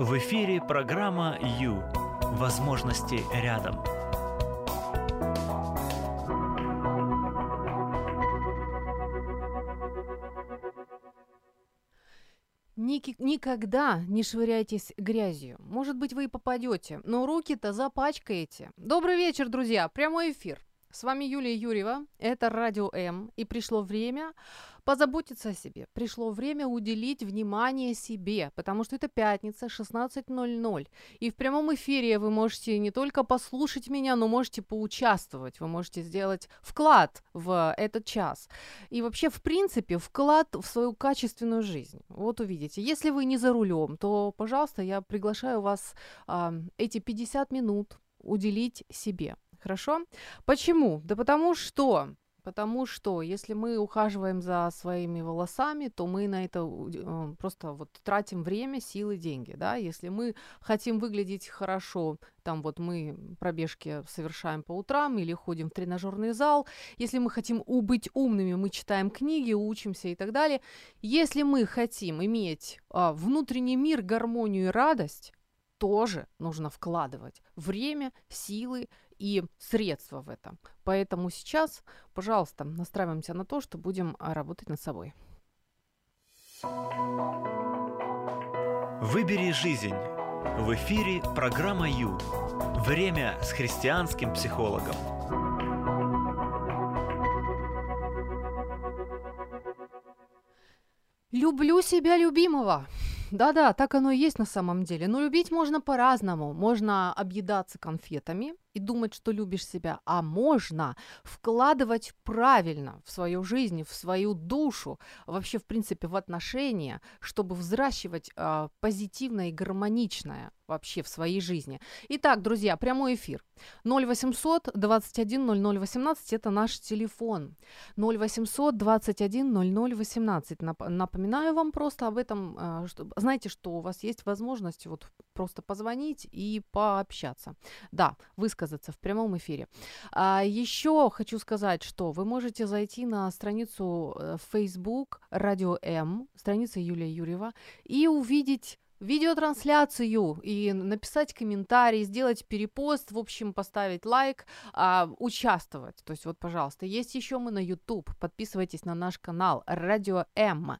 В эфире программа «Ю». Возможности рядом. Никогда не швыряйтесь грязью. Может быть, вы и попадете, но руки-то запачкаете. Добрый вечер, друзья. Прямой эфир. С вами Юлия Юрьева, это Радио М, и пришло время позаботиться о себе. Пришло время уделить внимание себе, потому что это пятница, 16.00. И в прямом эфире вы можете не только послушать меня, но можете поучаствовать. Вы можете сделать вклад в этот час. И вообще, в принципе, вклад в свою качественную жизнь. Вот увидите. Если вы не за рулем, то, пожалуйста, я приглашаю вас а, эти 50 минут уделить себе. Хорошо? Почему? Да потому что Потому что если мы ухаживаем за своими волосами, то мы на это э, просто вот тратим время, силы, деньги, да. Если мы хотим выглядеть хорошо, там вот мы пробежки совершаем по утрам или ходим в тренажерный зал. Если мы хотим быть умными, мы читаем книги, учимся и так далее. Если мы хотим иметь а, внутренний мир, гармонию и радость, тоже нужно вкладывать время, силы и средства в это. Поэтому сейчас, пожалуйста, настраиваемся на то, что будем а, работать над собой. Выбери жизнь. В эфире программа Ю. Время с христианским психологом. Люблю себя любимого. Да-да, так оно и есть на самом деле. Но любить можно по-разному. Можно объедаться конфетами и думать, что любишь себя, а можно вкладывать правильно в свою жизнь, в свою душу, вообще, в принципе, в отношения, чтобы взращивать э, позитивное и гармоничное вообще в своей жизни. Итак, друзья, прямой эфир. 0800 21 00 18 это наш телефон. 0800 21 00 18. Напоминаю вам просто об этом. Э, что, знаете, что у вас есть возможность вот просто позвонить и пообщаться. Да, высказаться в прямом эфире. А, еще хочу сказать, что вы можете зайти на страницу э, Facebook Радио М, страница Юлия Юрьева, и увидеть видеотрансляцию и написать комментарий, сделать перепост, в общем, поставить лайк, а, участвовать. То есть вот, пожалуйста, есть еще мы на YouTube. Подписывайтесь на наш канал Радио М.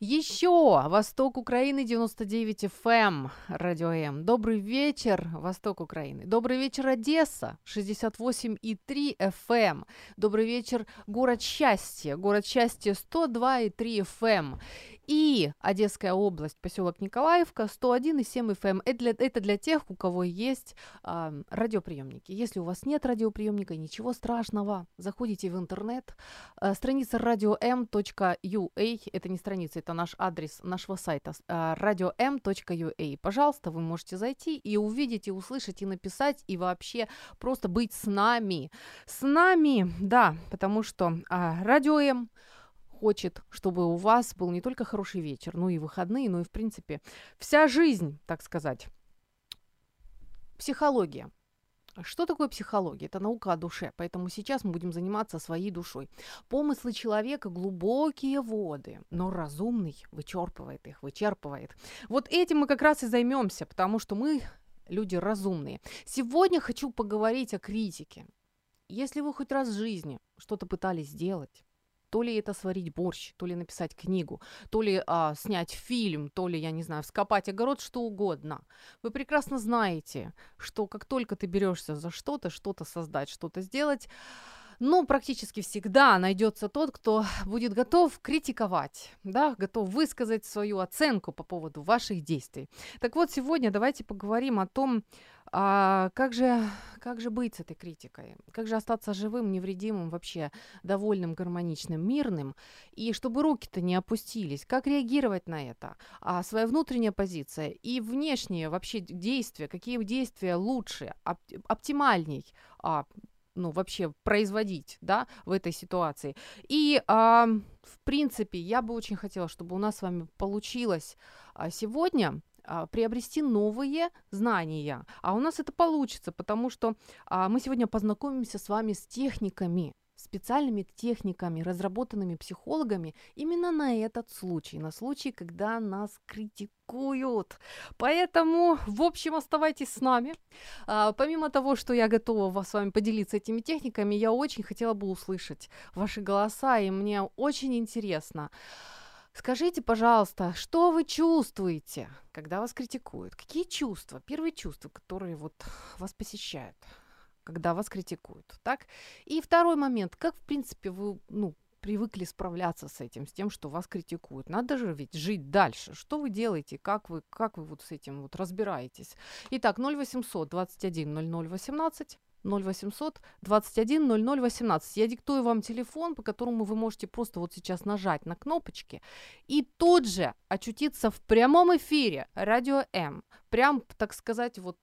Еще Восток Украины 99 FM, эм, Радио М. Добрый вечер, Восток Украины. Добрый вечер, Одесса 68,3 FM. Эм. Добрый вечер, город Счастье, город Счастье 102,3 FM. И Одесская область, поселок Николаевка, 101,7 FM. Эм. Это для, это для тех, у кого есть э, радиоприемники. Если у вас нет радиоприемника, ничего страшного. Заходите в интернет. Э, страница radio.m.ua. Это не страница, это наш адрес нашего сайта. Э, radio.m.ua. Пожалуйста, вы можете зайти и увидеть, и услышать, и написать, и вообще просто быть с нами. С нами, да, потому что э, Радио М хочет, чтобы у вас был не только хороший вечер, но и выходные, но и, в принципе, вся жизнь, так сказать. Психология. Что такое психология? Это наука о душе, поэтому сейчас мы будем заниматься своей душой. Помыслы человека глубокие воды, но разумный вычерпывает их, вычерпывает. Вот этим мы как раз и займемся, потому что мы люди разумные. Сегодня хочу поговорить о критике. Если вы хоть раз в жизни что-то пытались сделать, то ли это сварить борщ, то ли написать книгу, то ли а, снять фильм, то ли, я не знаю, вскопать огород, что угодно. Вы прекрасно знаете, что как только ты берешься за что-то, что-то создать, что-то сделать, но практически всегда найдется тот, кто будет готов критиковать, да, готов высказать свою оценку по поводу ваших действий. Так вот, сегодня давайте поговорим о том, а как же, как же быть с этой критикой? Как же остаться живым, невредимым, вообще довольным, гармоничным, мирным? И чтобы руки-то не опустились, как реагировать на это? А своя внутренняя позиция и внешние вообще действия, какие действия лучше, оп- оптимальней а, ну, вообще производить, да, в этой ситуации. И, а, в принципе, я бы очень хотела, чтобы у нас с вами получилось а, сегодня а, приобрести новые знания. А у нас это получится, потому что а, мы сегодня познакомимся с вами с техниками, специальными техниками, разработанными психологами именно на этот случай, на случай, когда нас критикуют. Поэтому, в общем, оставайтесь с нами. А, помимо того, что я готова с вами поделиться этими техниками, я очень хотела бы услышать ваши голоса, и мне очень интересно. Скажите, пожалуйста, что вы чувствуете, когда вас критикуют? Какие чувства? Первые чувства, которые вот вас посещают? Когда вас критикуют, так? И второй момент, как, в принципе, вы, ну, привыкли справляться с этим, с тем, что вас критикуют. Надо же ведь жить дальше. Что вы делаете? Как вы, как вы вот с этим вот разбираетесь? Итак, 0800 21 00 18 0800 21 00 18. Я диктую вам телефон, по которому вы можете просто вот сейчас нажать на кнопочки и тут же очутиться в прямом эфире Радио М. Прям, так сказать, вот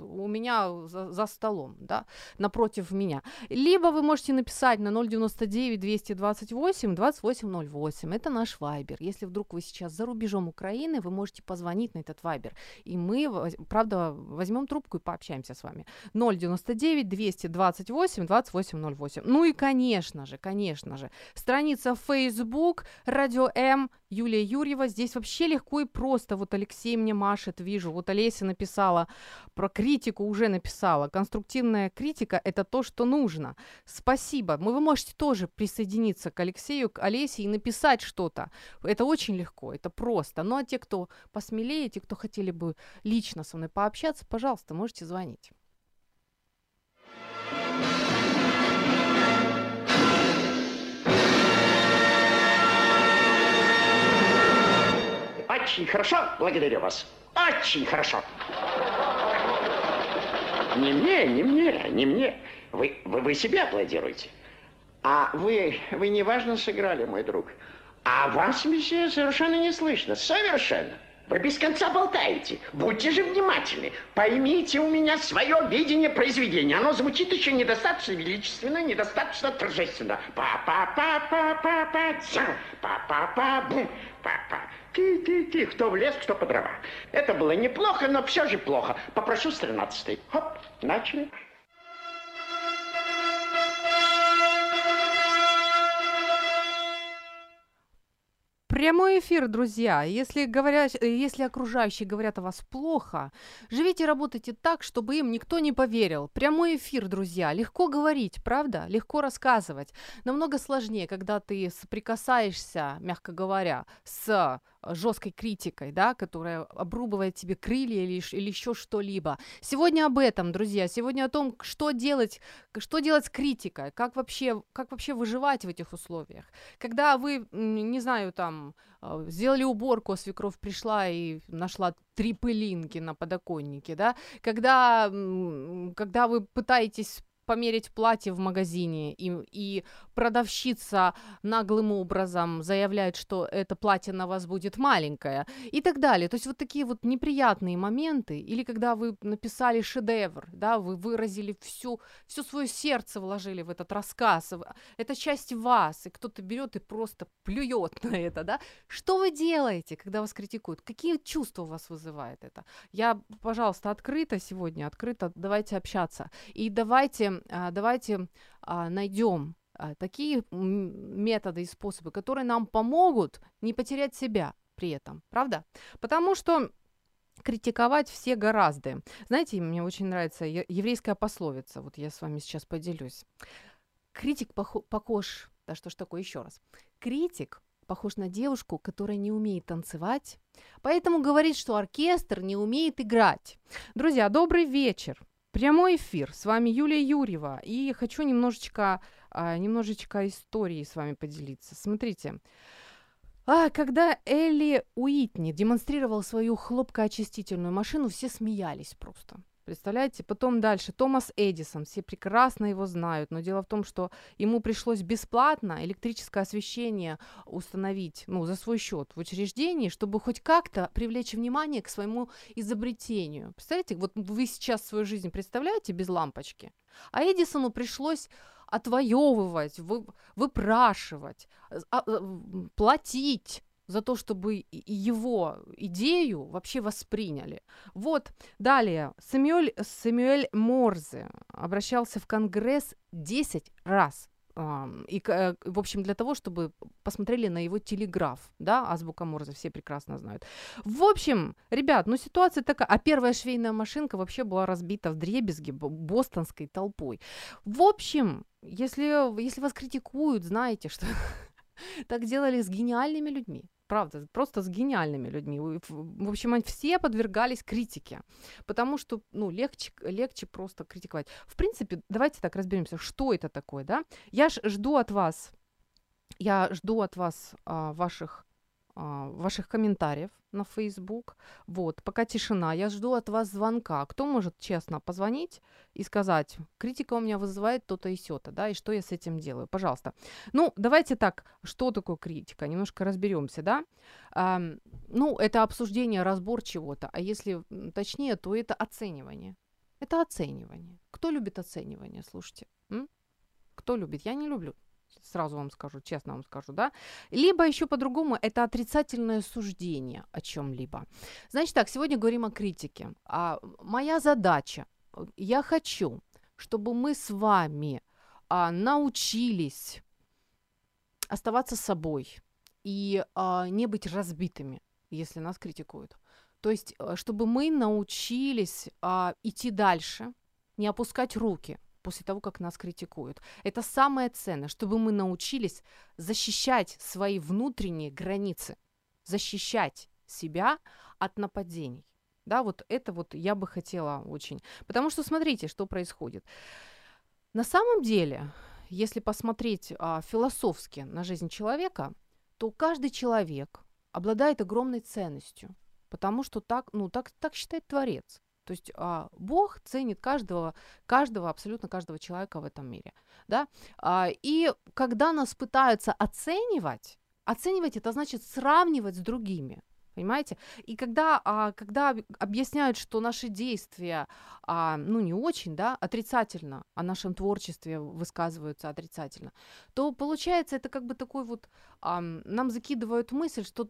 у меня за, за столом, да, напротив меня. Либо вы можете написать на 099 228 2808. Это наш вайбер. Если вдруг вы сейчас за рубежом Украины, вы можете позвонить на этот вайбер. И мы, правда, возьмем трубку и пообщаемся с вами. 099 228 2808. Ну и, конечно же, конечно же, страница Facebook, Радио М, Юлия Юрьева. Здесь вообще легко и просто. Вот Алексей мне машет, вижу. Вот Олеся написала про критику, уже написала. Конструктивная критика – это то, что нужно. Спасибо. Вы можете тоже присоединиться к Алексею, к Олесе и написать что-то. Это очень легко, это просто. Ну а те, кто посмелее, те, кто хотели бы лично со мной пообщаться, пожалуйста, можете звонить. Очень хорошо, благодарю вас. Очень хорошо. Не мне, не мне, не мне. Вы, вы, вы себе аплодируете. А вы, вы неважно сыграли, мой друг. А вас, месье, совершенно не слышно. Совершенно. Вы без конца болтаете. Будьте же внимательны. Поймите у меня свое видение произведения. Оно звучит еще недостаточно величественно, недостаточно торжественно. Па-па-па-па-па-па, па-па-па-бум, па-па. Ти-ти-ти, кто в лес, кто по дрова. Это было неплохо, но все же плохо. Попрошу с тринадцатой. Хоп, начали. Прямой эфир, друзья. Если, говорят, если окружающие говорят о вас плохо, живите и работайте так, чтобы им никто не поверил. Прямой эфир, друзья. Легко говорить, правда? Легко рассказывать. Намного сложнее, когда ты соприкасаешься, мягко говоря, с жесткой критикой, да, которая обрубывает тебе крылья или, или еще что-либо. Сегодня об этом, друзья, сегодня о том, что делать, что делать с критикой, как вообще, как вообще выживать в этих условиях. Когда вы, не знаю, там, а, сделали уборку, а свекровь пришла и нашла три пылинки на подоконнике, да, когда, когда вы пытаетесь померить платье в магазине, и, и продавщица наглым образом заявляет, что это платье на вас будет маленькое, и так далее. То есть вот такие вот неприятные моменты, или когда вы написали шедевр, да, вы выразили всю, все свое сердце вложили в этот рассказ, это часть вас, и кто-то берет и просто плюет на это, да. Что вы делаете, когда вас критикуют? Какие чувства у вас вызывает это? Я, пожалуйста, открыта сегодня, открыто, давайте общаться. И давайте а, давайте а, найдем а, такие методы и способы, которые нам помогут не потерять себя при этом, правда? Потому что критиковать все гораздо. Знаете, мне очень нравится еврейская пословица, вот я с вами сейчас поделюсь. Критик похож, да что ж такое еще раз, критик похож на девушку, которая не умеет танцевать, поэтому говорит, что оркестр не умеет играть. Друзья, добрый вечер. Прямой эфир. С вами Юлия Юрьева. И хочу немножечко, а, немножечко истории с вами поделиться. Смотрите. А, когда Элли Уитни демонстрировал свою хлопкоочистительную машину, все смеялись просто. Представляете? Потом дальше. Томас Эдисон. Все прекрасно его знают. Но дело в том, что ему пришлось бесплатно электрическое освещение установить ну, за свой счет в учреждении, чтобы хоть как-то привлечь внимание к своему изобретению. Представляете, вот вы сейчас свою жизнь представляете без лампочки? А Эдисону пришлось отвоевывать, вы, выпрашивать, а, э, платить за то, чтобы его идею вообще восприняли. Вот, далее, Сэмюэль, Сэмюэль Морзе обращался в Конгресс 10 раз и, э, в общем, для того, чтобы посмотрели на его телеграф, да, азбука Морзе, все прекрасно знают. В общем, ребят, ну ситуация такая, а первая швейная машинка вообще была разбита в дребезги бо- бостонской толпой. В общем, если, если вас критикуют, знаете, что так делали с гениальными людьми. Правда, просто с гениальными людьми. В общем, они все подвергались критике, потому что, ну, легче, легче просто критиковать. В принципе, давайте так разберемся, что это такое, да? Я ж жду от вас, я жду от вас а, ваших ваших комментариев на Facebook. Вот, пока тишина, я жду от вас звонка. Кто может честно позвонить и сказать, критика у меня вызывает то-то и сё-то, да, и что я с этим делаю? Пожалуйста. Ну, давайте так, что такое критика? Немножко разберемся, да? Ам, ну, это обсуждение, разбор чего-то, а если точнее, то это оценивание. Это оценивание. Кто любит оценивание, слушайте? м? Кто любит? Я не люблю сразу вам скажу, честно вам скажу, да. Либо еще по-другому, это отрицательное суждение о чем-либо. Значит так, сегодня говорим о критике. А моя задача, я хочу, чтобы мы с вами а, научились оставаться собой и а, не быть разбитыми, если нас критикуют. То есть, э, чтобы мы научились а, идти дальше, не опускать руки после того, как нас критикуют. Это самое ценное, чтобы мы научились защищать свои внутренние границы, защищать себя от нападений. Да, вот это вот я бы хотела очень. Потому что смотрите, что происходит. На самом деле, если посмотреть а, философски на жизнь человека, то каждый человек обладает огромной ценностью, потому что так, ну, так, так считает Творец. То есть а, Бог ценит каждого, каждого, абсолютно каждого человека в этом мире. Да? А, и когда нас пытаются оценивать, оценивать это значит сравнивать с другими. Понимаете? И когда, а, когда об- объясняют, что наши действия, а, ну, не очень, да, отрицательно, о нашем творчестве высказываются отрицательно, то получается это как бы такой вот, ам, нам закидывают мысль, что,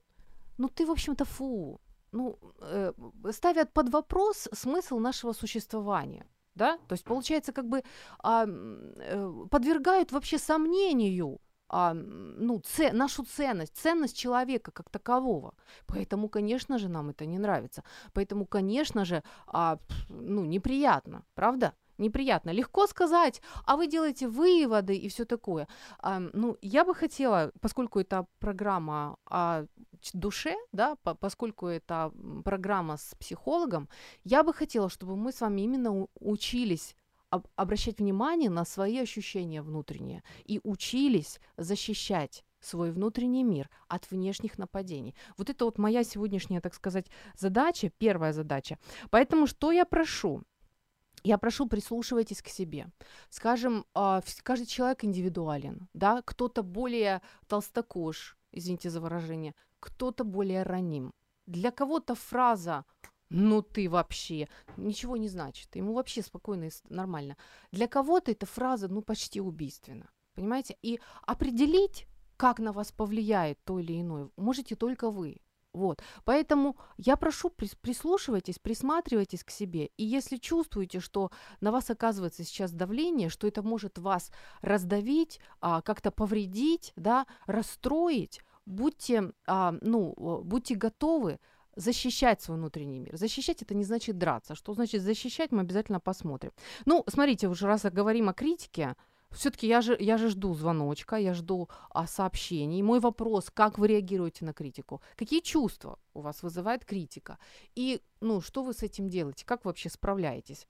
ну, ты, в общем-то, фу, ну, э, ставят под вопрос смысл нашего существования. Да? То есть, получается, как бы а, э, подвергают вообще сомнению а, ну, це, нашу ценность, ценность человека как такового. Поэтому, конечно же, нам это не нравится. Поэтому, конечно же, а, ну, неприятно, правда? Неприятно. Легко сказать, а вы делаете выводы и все такое. А, ну, я бы хотела, поскольку это программа о ч- душе, да, по- поскольку это программа с психологом, я бы хотела, чтобы мы с вами именно учились об- обращать внимание на свои ощущения внутренние и учились защищать свой внутренний мир от внешних нападений. Вот это вот моя сегодняшняя, так сказать, задача, первая задача. Поэтому что я прошу? Я прошу, прислушивайтесь к себе. Скажем, а, каждый человек индивидуален, да, кто-то более толстокож, извините за выражение, кто-то более раним. Для кого-то фраза «ну ты вообще» ничего не значит, ему вообще спокойно и нормально. Для кого-то эта фраза, ну, почти убийственна, понимаете? И определить, как на вас повлияет то или иное, можете только вы. Вот. Поэтому я прошу, прис- прислушивайтесь, присматривайтесь к себе. И если чувствуете, что на вас оказывается сейчас давление, что это может вас раздавить, а, как-то повредить, да, расстроить, будьте, а, ну, будьте готовы защищать свой внутренний мир. Защищать это не значит драться. Что значит защищать, мы обязательно посмотрим. Ну, смотрите, уже раз говорим о критике, все-таки я же, я же жду звоночка, я жду а, сообщений. Мой вопрос, как вы реагируете на критику? Какие чувства у вас вызывает критика? И, ну, что вы с этим делаете? Как вы вообще справляетесь?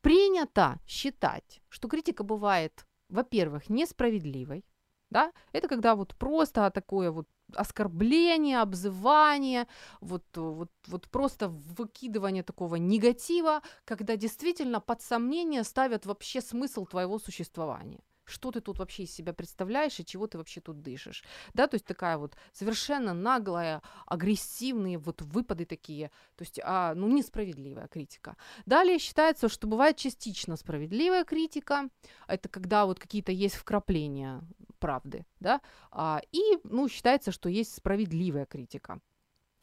Принято считать, что критика бывает, во-первых, несправедливой, да, это когда вот просто такое вот оскорбление, обзывание, вот, вот, вот просто выкидывание такого негатива, когда действительно под сомнение ставят вообще смысл твоего существования. Что ты тут вообще из себя представляешь и чего ты вообще тут дышишь? Да, то есть такая вот совершенно наглая, агрессивные вот выпады такие, то есть, а, ну, несправедливая критика. Далее считается, что бывает частично справедливая критика, это когда вот какие-то есть вкрапления правды, да, а, и, ну, считается, что есть справедливая критика.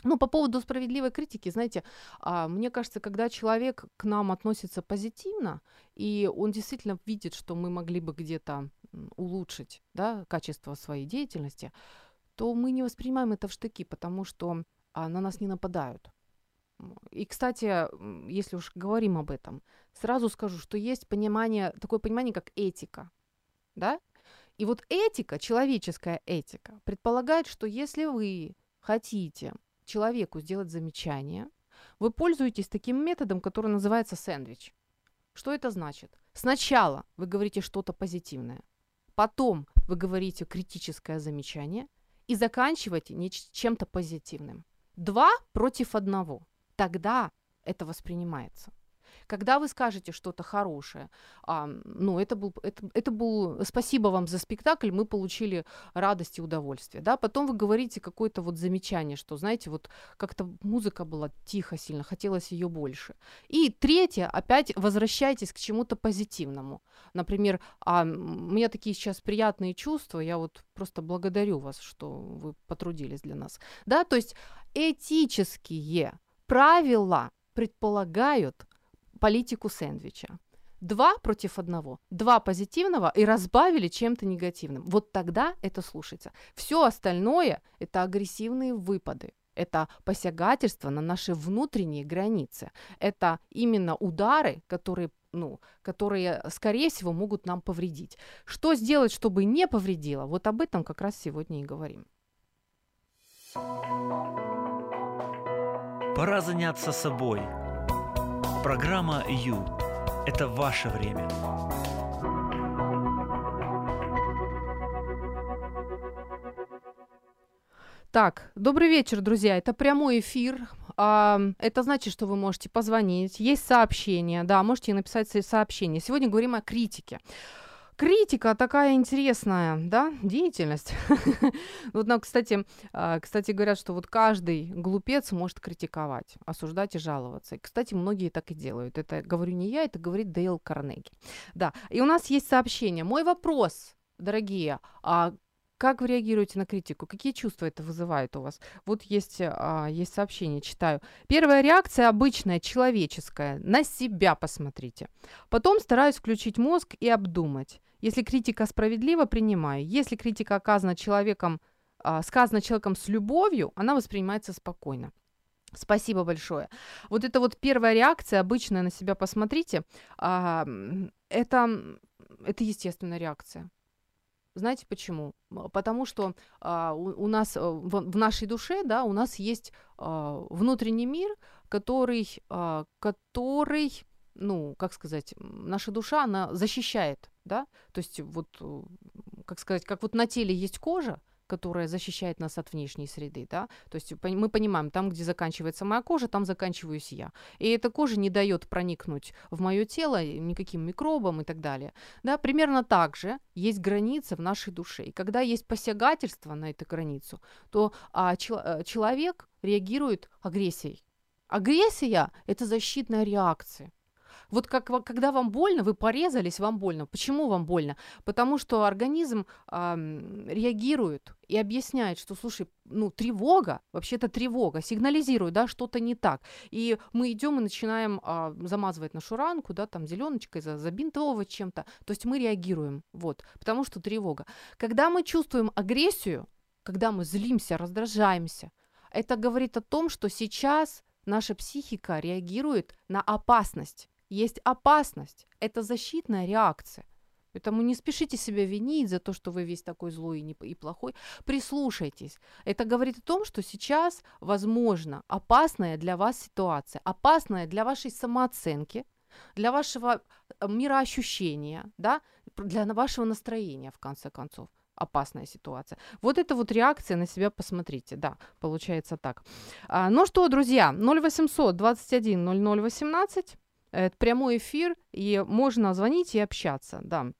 Ну, по поводу справедливой критики, знаете, а, мне кажется, когда человек к нам относится позитивно, и он действительно видит, что мы могли бы где-то улучшить да, качество своей деятельности, то мы не воспринимаем это в штыки, потому что а, на нас не нападают. И, кстати, если уж говорим об этом, сразу скажу, что есть понимание, такое понимание, как этика. Да? И вот этика, человеческая этика, предполагает, что если вы хотите человеку сделать замечание, вы пользуетесь таким методом, который называется сэндвич. Что это значит? Сначала вы говорите что-то позитивное, потом вы говорите критическое замечание и заканчиваете чем-то позитивным. Два против одного. Тогда это воспринимается. Когда вы скажете что-то хорошее, а, ну, это был, это, это был, спасибо вам за спектакль, мы получили радость и удовольствие, да, потом вы говорите какое-то вот замечание, что, знаете, вот как-то музыка была тихо сильно, хотелось ее больше. И третье, опять возвращайтесь к чему-то позитивному. Например, а, у меня такие сейчас приятные чувства, я вот просто благодарю вас, что вы потрудились для нас, да, то есть этические правила предполагают политику сэндвича. Два против одного, два позитивного и разбавили чем-то негативным. Вот тогда это слушается. Все остальное – это агрессивные выпады. Это посягательство на наши внутренние границы. Это именно удары, которые, ну, которые, скорее всего, могут нам повредить. Что сделать, чтобы не повредило? Вот об этом как раз сегодня и говорим. Пора заняться собой – Программа «Ю» – это ваше время. Так, добрый вечер, друзья. Это прямой эфир. А, это значит, что вы можете позвонить. Есть сообщение, да, можете написать сообщение. Сегодня говорим о критике. Критика такая интересная, да, деятельность. вот нам, кстати, а, кстати, говорят, что вот каждый глупец может критиковать, осуждать и жаловаться. Кстати, многие так и делают. Это говорю не я, это говорит Дейл Карнеги. Да, и у нас есть сообщение. Мой вопрос, дорогие, а как вы реагируете на критику? Какие чувства это вызывает у вас? Вот есть, а, есть сообщение, читаю. Первая реакция обычная, человеческая. На себя посмотрите. Потом стараюсь включить мозг и обдумать. Если критика справедлива, принимаю. Если критика оказана человеком, а, сказана человеком с любовью, она воспринимается спокойно. Спасибо большое. Вот это вот первая реакция, обычная на себя посмотрите, а, это, это естественная реакция. Знаете почему? Потому что а, у, у нас э, в, в нашей душе, да, у нас есть а, внутренний мир, который, а, который, ну, как сказать, наша душа, она защищает, да, то есть вот, э, как сказать, как вот на теле есть кожа, которая защищает нас от внешней среды, да, то есть мы понимаем, там, где заканчивается моя кожа, там заканчиваюсь я, и эта кожа не дает проникнуть в мое тело никаким микробам и так далее, да, примерно так же есть граница в нашей душе, и когда есть посягательство на эту границу, то а, чел- э, человек реагирует агрессией. Агрессия – это защитная реакция. Вот как, когда вам больно, вы порезались, вам больно. Почему вам больно? Потому что организм э, реагирует и объясняет, что, слушай, ну, тревога, вообще-то тревога, сигнализирует, да, что-то не так. И мы идем и начинаем э, замазывать нашу ранку, да, там, зеленочкой, забинтовывать чем-то. То есть мы реагируем, вот, потому что тревога. Когда мы чувствуем агрессию, когда мы злимся, раздражаемся, это говорит о том, что сейчас наша психика реагирует на опасность есть опасность. Это защитная реакция. Поэтому не спешите себя винить за то, что вы весь такой злой и, не, и плохой. Прислушайтесь. Это говорит о том, что сейчас, возможно, опасная для вас ситуация, опасная для вашей самооценки, для вашего э, мироощущения, да, для вашего настроения, в конце концов опасная ситуация. Вот это вот реакция на себя, посмотрите, да, получается так. А, ну что, друзья, 0800 21 0018, это прямой эфир, и можно звонить и общаться, да.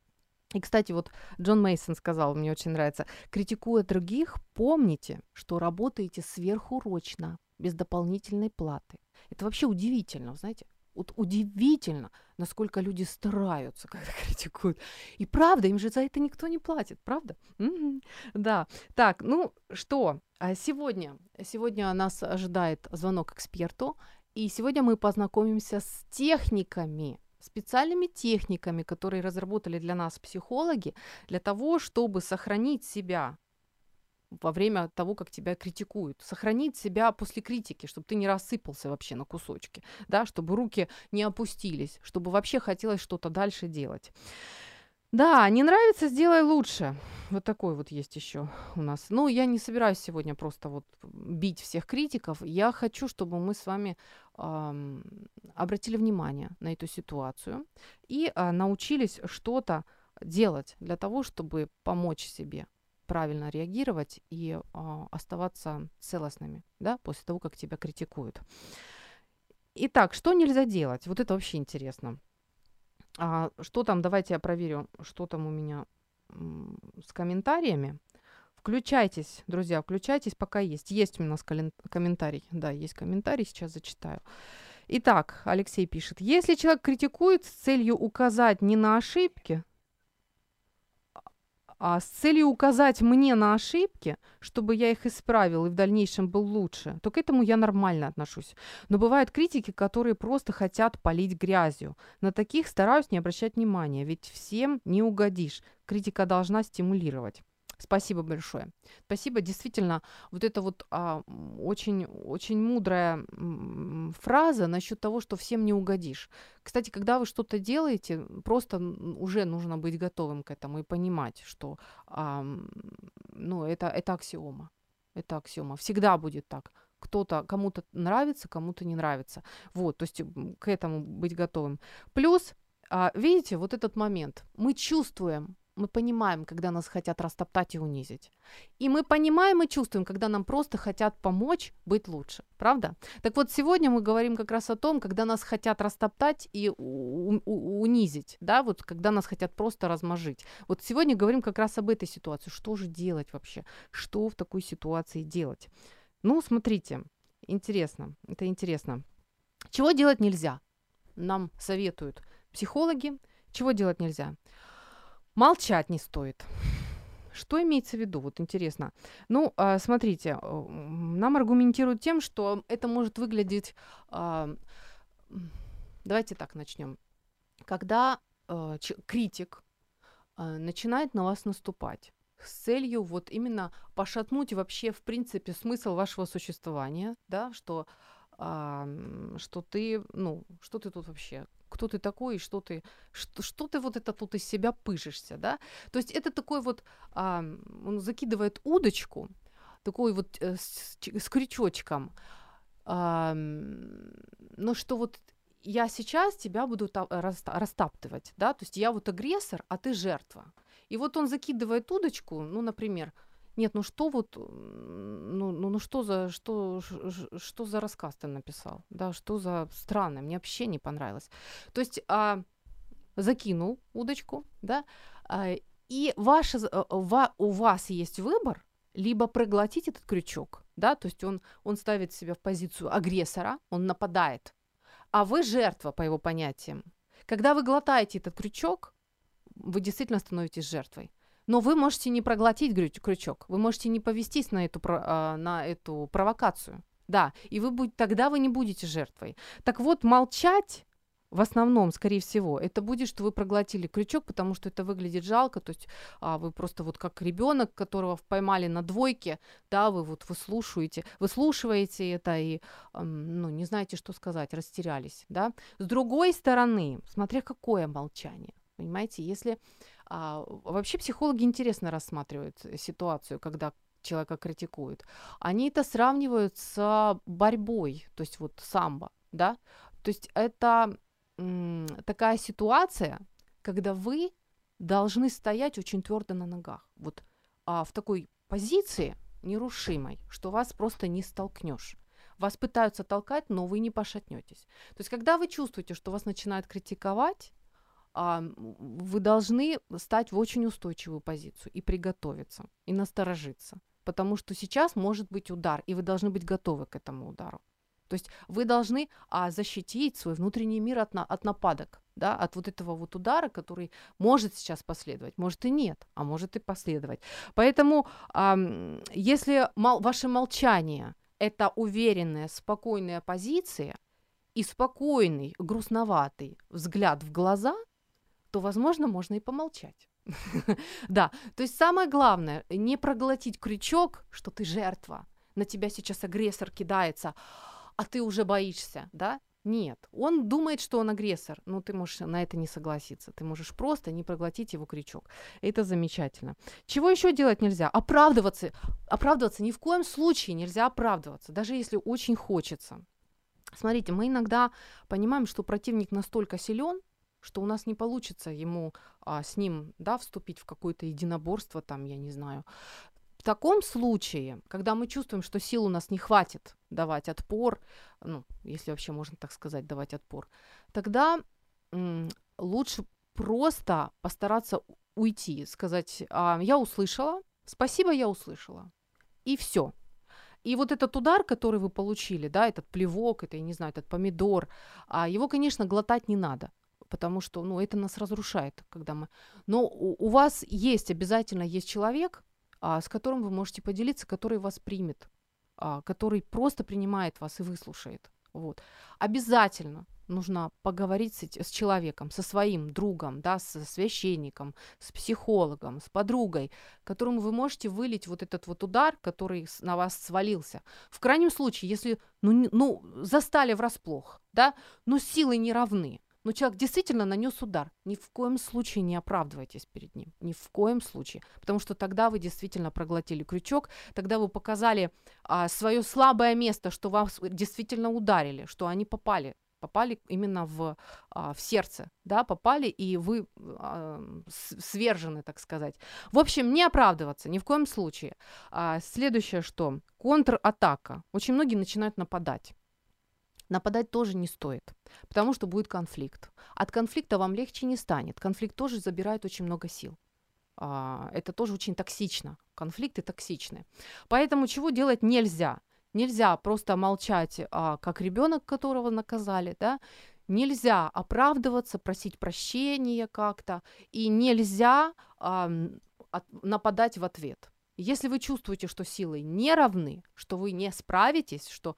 И, кстати, вот Джон Мейсон сказал, мне очень нравится, критикуя других, помните, что работаете сверхурочно, без дополнительной платы. Это вообще удивительно, знаете. Вот удивительно, насколько люди стараются, когда критикуют. И правда, им же за это никто не платит, правда? Мгм. Да. Так, ну что, а сегодня, сегодня нас ожидает звонок эксперту, и сегодня мы познакомимся с техниками, специальными техниками, которые разработали для нас психологи, для того, чтобы сохранить себя во время того, как тебя критикуют. Сохранить себя после критики, чтобы ты не рассыпался вообще на кусочки, да, чтобы руки не опустились, чтобы вообще хотелось что-то дальше делать. Да, не нравится, сделай лучше. Вот такой вот есть еще у нас. Ну, я не собираюсь сегодня просто вот бить всех критиков. Я хочу, чтобы мы с вами ам, обратили внимание на эту ситуацию и а, научились что-то делать для того, чтобы помочь себе правильно реагировать и а, оставаться целостными, да, после того, как тебя критикуют. Итак, что нельзя делать? Вот это вообще интересно. А, что там? Давайте я проверю, что там у меня с комментариями. Включайтесь, друзья, включайтесь, пока есть. Есть у нас комментарий. Да, есть комментарий, сейчас зачитаю. Итак, Алексей пишет. Если человек критикует с целью указать не на ошибки, а с целью указать мне на ошибки, чтобы я их исправил и в дальнейшем был лучше, то к этому я нормально отношусь. Но бывают критики, которые просто хотят полить грязью. На таких стараюсь не обращать внимания, ведь всем не угодишь. Критика должна стимулировать. Спасибо большое. Спасибо. Действительно, вот это вот а, очень, очень мудрая фраза насчет того, что всем не угодишь. Кстати, когда вы что-то делаете, просто уже нужно быть готовым к этому и понимать, что а, ну, это, это аксиома. Это аксиома. Всегда будет так. Кто-то, кому-то нравится, кому-то не нравится. Вот, то есть к этому быть готовым. Плюс, а, видите, вот этот момент. Мы чувствуем, мы понимаем, когда нас хотят растоптать и унизить. И мы понимаем и чувствуем, когда нам просто хотят помочь быть лучше. Правда? Так вот, сегодня мы говорим как раз о том, когда нас хотят растоптать и у- у- унизить. Да, вот когда нас хотят просто размажить. Вот сегодня говорим как раз об этой ситуации. Что же делать вообще? Что в такой ситуации делать? Ну, смотрите, интересно, это интересно. Чего делать нельзя? Нам советуют психологи. Чего делать нельзя? Молчать не стоит. Что имеется в виду? Вот интересно. Ну, а, смотрите, э, нам аргументируют тем, что это может выглядеть... а, Давайте так начнем. Когда ч- критик начинает на вас наступать с целью вот именно пошатнуть вообще, в принципе, смысл вашего существования, да, что, а, что ты, ну, что ты тут вообще, кто ты такой, и что ты, что, что ты вот это тут из себя пышешься, да? То есть это такой вот, а, он закидывает удочку, такой вот э, с, с крючочком, а, но что вот я сейчас тебя буду та- раста- растаптывать, да, то есть я вот агрессор, а ты жертва. И вот он закидывает удочку, ну, например, нет, ну что вот, ну, ну, ну что за, что, что за рассказ ты написал, да, что за странное, мне вообще не понравилось. То есть а, закинул удочку, да, а, и ваше, э, ва- у вас есть выбор, либо проглотить этот крючок, да, то есть он, он ставит себя в позицию агрессора, он нападает, а вы жертва, по его понятиям. Когда вы глотаете этот крючок, вы действительно становитесь жертвой. Но вы можете не проглотить крю- крючок, вы можете не повестись на эту, а, на эту провокацию. Да, и вы будь, тогда вы не будете жертвой. Так вот, молчать в основном, скорее всего, это будет, что вы проглотили крючок, потому что это выглядит жалко, то есть а, вы просто вот как ребенок, которого поймали на двойке, да, вы вот выслушиваете, выслушиваете это и, ну, не знаете, что сказать, растерялись, да. С другой стороны, смотря какое молчание, понимаете, если а, вообще психологи интересно рассматривают э, ситуацию, когда человека критикуют. Они это сравнивают с борьбой, то есть вот самбо, да. То есть это м, такая ситуация, когда вы должны стоять очень твердо на ногах, вот а, в такой позиции нерушимой, что вас просто не столкнешь. Вас пытаются толкать, но вы не пошатнетесь. То есть, когда вы чувствуете, что вас начинают критиковать, а, вы должны стать в очень устойчивую позицию и приготовиться, и насторожиться. Потому что сейчас может быть удар, и вы должны быть готовы к этому удару. То есть вы должны а, защитить свой внутренний мир от, на, от нападок, да, от вот этого вот удара, который может сейчас последовать, может и нет, а может и последовать. Поэтому а, если мол, ваше молчание – это уверенная, спокойная позиция и спокойный, грустноватый взгляд в глаза, то, возможно, можно и помолчать. Да, то есть самое главное, не проглотить крючок, что ты жертва, на тебя сейчас агрессор кидается, а ты уже боишься, да? Нет, он думает, что он агрессор, но ты можешь на это не согласиться. Ты можешь просто не проглотить его крючок. Это замечательно. Чего еще делать нельзя? Оправдываться. Оправдываться ни в коем случае нельзя оправдываться, даже если очень хочется. Смотрите, мы иногда понимаем, что противник настолько силен, что у нас не получится ему а, с ним да, вступить в какое-то единоборство, там, я не знаю. В таком случае, когда мы чувствуем, что сил у нас не хватит давать отпор, ну, если вообще можно так сказать, давать отпор, тогда м- лучше просто постараться уйти, сказать, а, я услышала, спасибо, я услышала, и все. И вот этот удар, который вы получили, да, этот плевок, это, я не знаю, этот помидор, а, его, конечно, глотать не надо потому что, ну, это нас разрушает, когда мы... Но у, у вас есть, обязательно есть человек, а, с которым вы можете поделиться, который вас примет, а, который просто принимает вас и выслушает. Вот. Обязательно нужно поговорить с, с человеком, со своим другом, да, со священником, с психологом, с подругой, которому вы можете вылить вот этот вот удар, который на вас свалился. В крайнем случае, если ну, ну, застали врасплох, да, но силы не равны, но человек действительно нанес удар. Ни в коем случае не оправдывайтесь перед ним. Ни в коем случае. Потому что тогда вы действительно проглотили крючок, тогда вы показали а, свое слабое место, что вас действительно ударили, что они попали попали именно в, а, в сердце, да, попали, и вы а, свержены, так сказать. В общем, не оправдываться ни в коем случае. А, следующее что? Контратака. Очень многие начинают нападать. Нападать тоже не стоит, потому что будет конфликт. От конфликта вам легче не станет. Конфликт тоже забирает очень много сил. А, это тоже очень токсично. Конфликты токсичны. Поэтому чего делать нельзя? Нельзя просто молчать, а, как ребенок, которого наказали, да? Нельзя оправдываться, просить прощения как-то, и нельзя нападать в ответ. Если вы чувствуете, что силы не равны, что вы не справитесь, что,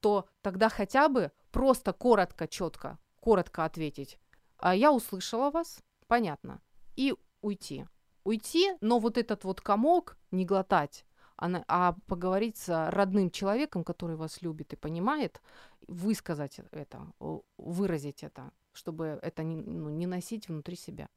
то тогда хотя бы просто коротко, четко, коротко ответить. А я услышала вас, понятно, и уйти. Уйти, но вот этот вот комок не глотать, а, а поговорить с родным человеком, который вас любит и понимает, высказать это, выразить это, чтобы это не, ну, не носить внутри себя.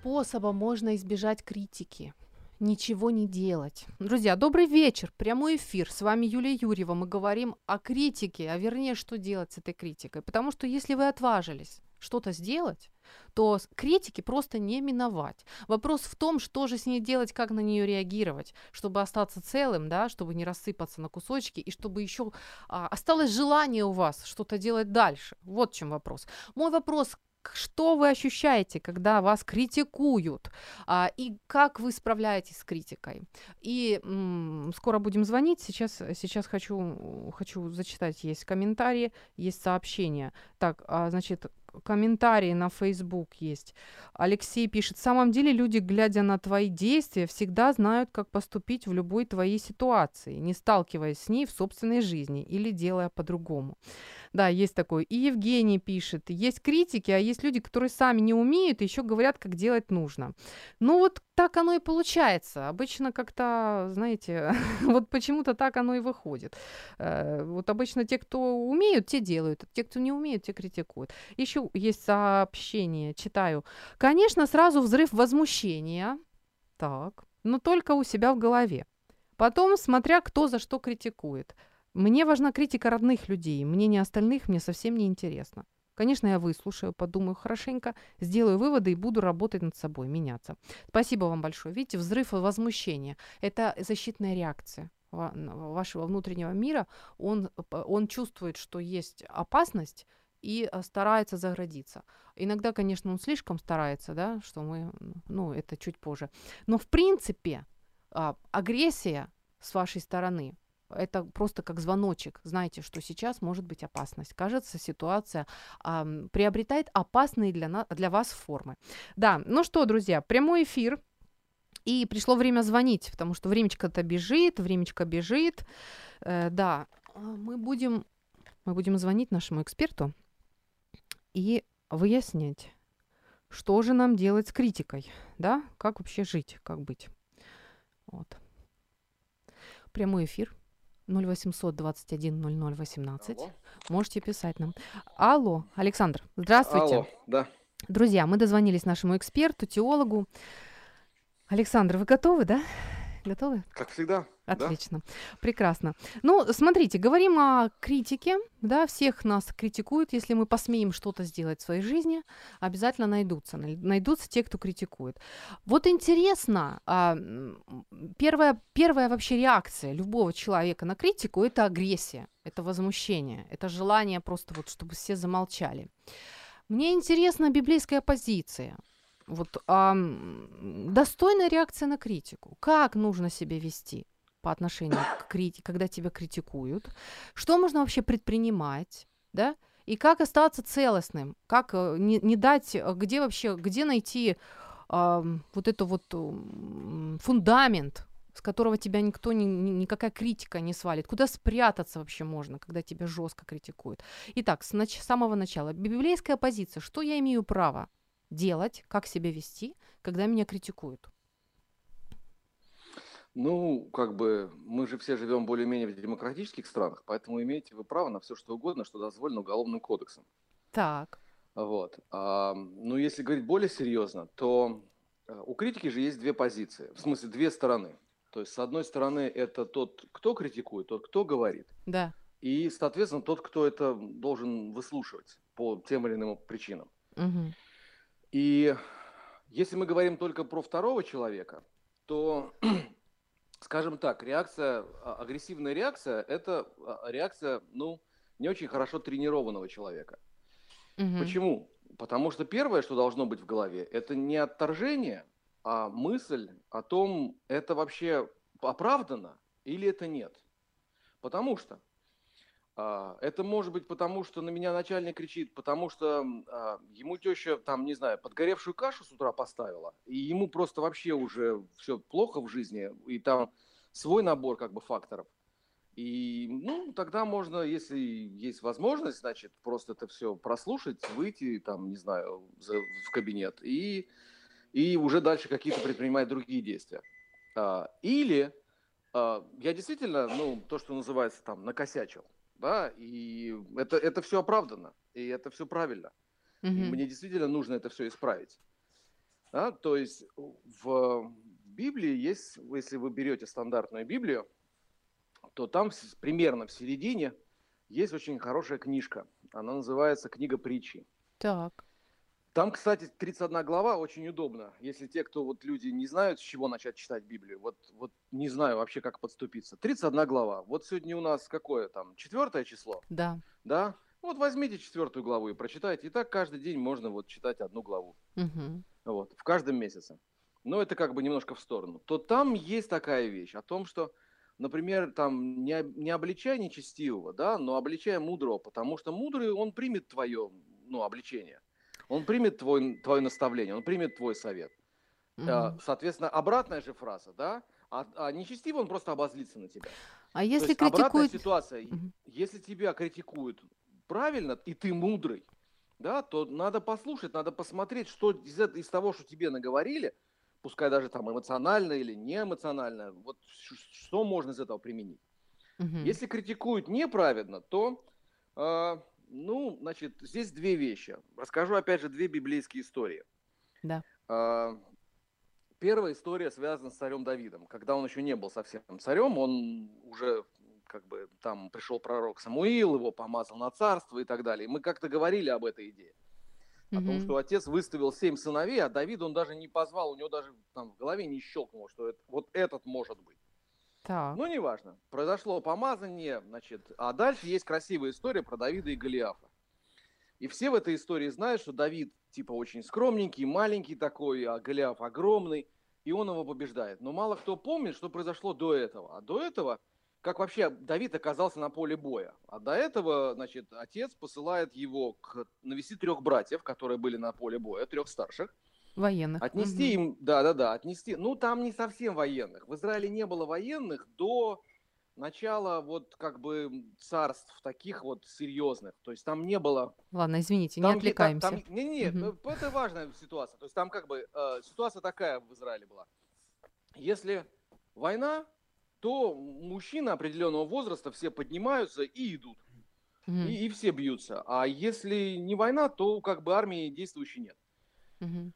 Способом можно избежать критики? Ничего не делать. Друзья, добрый вечер. Прямой эфир. С вами Юлия Юрьева. Мы говорим о критике, а вернее, что делать с этой критикой. Потому что если вы отважились что-то сделать, то критики просто не миновать. Вопрос в том, что же с ней делать, как на нее реагировать, чтобы остаться целым, да, чтобы не рассыпаться на кусочки, и чтобы еще а, осталось желание у вас что-то делать дальше. Вот в чем вопрос. Мой вопрос что вы ощущаете, когда вас критикуют, а, и как вы справляетесь с критикой. И м, скоро будем звонить. Сейчас, сейчас хочу, хочу зачитать. Есть комментарии, есть сообщения. Так, а, значит, комментарии на Facebook есть. Алексей пишет, в самом деле люди, глядя на твои действия, всегда знают, как поступить в любой твоей ситуации, не сталкиваясь с ней в собственной жизни или делая по-другому. Да, есть такой. И Евгений пишет, есть критики, а есть люди, которые сами не умеют и еще говорят, как делать нужно. Ну вот так оно и получается. Обычно как-то, знаете, вот почему-то так оно и выходит. Э, вот обычно те, кто умеют, те делают, а те, кто не умеют, те критикуют. Еще есть сообщение, читаю. Конечно, сразу взрыв возмущения, так, но только у себя в голове. Потом, смотря кто за что критикует. Мне важна критика родных людей, мнение остальных мне совсем не интересно. Конечно, я выслушаю, подумаю хорошенько, сделаю выводы и буду работать над собой, меняться. Спасибо вам большое. Видите, взрыв возмущения – это защитная реакция вашего внутреннего мира. Он, он чувствует, что есть опасность, и э, старается заградиться. Иногда, конечно, он слишком старается, да, что мы, ну, это чуть позже. Но в принципе а, агрессия с вашей стороны это просто как звоночек. Знаете, что сейчас может быть опасность. Кажется, ситуация э, приобретает опасные для, на, для вас формы. Да, ну что, друзья, прямой эфир. И пришло время звонить, потому что времечко-то бежит, времечко бежит. Э, да, а, мы будем, мы будем звонить нашему эксперту и выяснять, что же нам делать с критикой, да, как вообще жить, как быть. Вот. Прямой эфир 0800 21 00 18. Алло. Можете писать нам. Алло, Александр, здравствуйте. Алло, да. Друзья, мы дозвонились нашему эксперту, теологу. Александр, вы готовы, да? Готовы? Как всегда. Отлично. Да? Прекрасно. Ну, смотрите, говорим о критике, да, всех нас критикуют, если мы посмеем что-то сделать в своей жизни, обязательно найдутся, найдутся те, кто критикует. Вот интересно, а, первая, первая вообще реакция любого человека на критику – это агрессия, это возмущение, это желание просто вот, чтобы все замолчали. Мне интересна библейская позиция – вот а, достойная реакция на критику. Как нужно себя вести по отношению к критике, когда тебя критикуют? Что можно вообще предпринимать, да? И как остаться целостным? Как э, не, не дать, э, где вообще, где найти а, вот это вот фундамент, с которого тебя никто, ни, никакая критика не свалит. Куда спрятаться вообще можно, когда тебя жестко критикуют? Итак, с, нач- самого начала. Библейская позиция. Что я имею право делать, как себя вести, когда меня критикуют? Ну, как бы мы же все живем более-менее в демократических странах, поэтому имеете вы право на все что угодно, что дозволено уголовным кодексом. Так. Вот. А, ну, если говорить более серьезно, то э, у критики же есть две позиции, в смысле две стороны. То есть, с одной стороны, это тот, кто критикует, тот, кто говорит. Да. И, соответственно, тот, кто это должен выслушивать по тем или иным причинам. Угу. И если мы говорим только про второго человека, то, скажем так, реакция, а, агрессивная реакция – это а, реакция, ну, не очень хорошо тренированного человека. Угу. Почему? Потому что первое, что должно быть в голове, это не отторжение, а мысль о том, это вообще оправдано или это нет. Потому что это может быть потому, что на меня начальник кричит, потому что а, ему теща, там, не знаю, подгоревшую кашу с утра поставила, и ему просто вообще уже все плохо в жизни, и там свой набор как бы факторов. И, ну, тогда можно, если есть возможность, значит, просто это все прослушать, выйти, там, не знаю, в кабинет и, и уже дальше какие-то предпринимать другие действия. А, или я действительно, ну, то, что называется там, накосячил да, и это, это все оправдано, и это все правильно. Угу. И мне действительно нужно это все исправить. Да? То есть в Библии есть, если вы берете стандартную Библию, то там примерно в середине есть очень хорошая книжка. Она называется «Книга притчи». Так. Там, кстати, 31 глава очень удобно. Если те, кто вот люди не знают, с чего начать читать Библию, вот, вот не знаю вообще, как подступиться. 31 глава. Вот сегодня у нас какое там? Четвертое число? Да. Да? Вот возьмите четвертую главу и прочитайте. И так каждый день можно вот читать одну главу. Угу. Вот, в каждом месяце. Но это как бы немножко в сторону. То там есть такая вещь о том, что, например, там не, не обличай нечестивого, да, но обличай мудрого, потому что мудрый, он примет твое, ну, обличение. Он примет твой, твое наставление, он примет твой совет. Мгм. Соответственно, обратная же фраза, да? А, а нечестивый, он просто обозлится на тебя. А То если есть обратная критикуют... ситуация, Мгм. если тебя критикуют правильно, и ты мудрый, да, то надо послушать, надо посмотреть, что из, из того, что тебе наговорили, пускай даже там эмоционально или не эмоционально, вот что можно из этого применить. Мгм. Если критикуют неправедно, то, э, ну, значит, здесь две вещи. Расскажу, опять же, две библейские истории. Да. Э, Первая история связана с царем Давидом. Когда он еще не был совсем царем, он уже как бы там пришел пророк Самуил, его помазал на царство и так далее. Мы как-то говорили об этой идее. О том, Мгм. что отец выставил семь сыновей, а Давид он даже не позвал, у него даже там в голове не щелкнуло, что это, вот этот может быть. Так. Ну, неважно. Произошло помазание, значит, а дальше есть красивая история про Давида и Голиафа. И все в этой истории знают, что Давид типа очень скромненький, маленький такой, а Голиаф огромный, и он его побеждает. Но мало кто помнит, что произошло до этого. А до этого, как вообще Давид оказался на поле боя. А до этого, значит, отец посылает его к навести трех братьев, которые были на поле боя, трех старших, Военных. Отнести Мгм. им, да-да-да, отнести. Ну, там не совсем военных. В Израиле не было военных до начала вот как бы царств таких вот серьезных. То есть там не было... Ладно, извините, не там, отвлекаемся. Не-не, Мгм. это важная ситуация. То есть там как бы э, ситуация такая в Израиле была. Если война, то мужчины определенного возраста все поднимаются и идут. Мгм. И, и все бьются. А если не война, то как бы армии действующей нет. Мгм.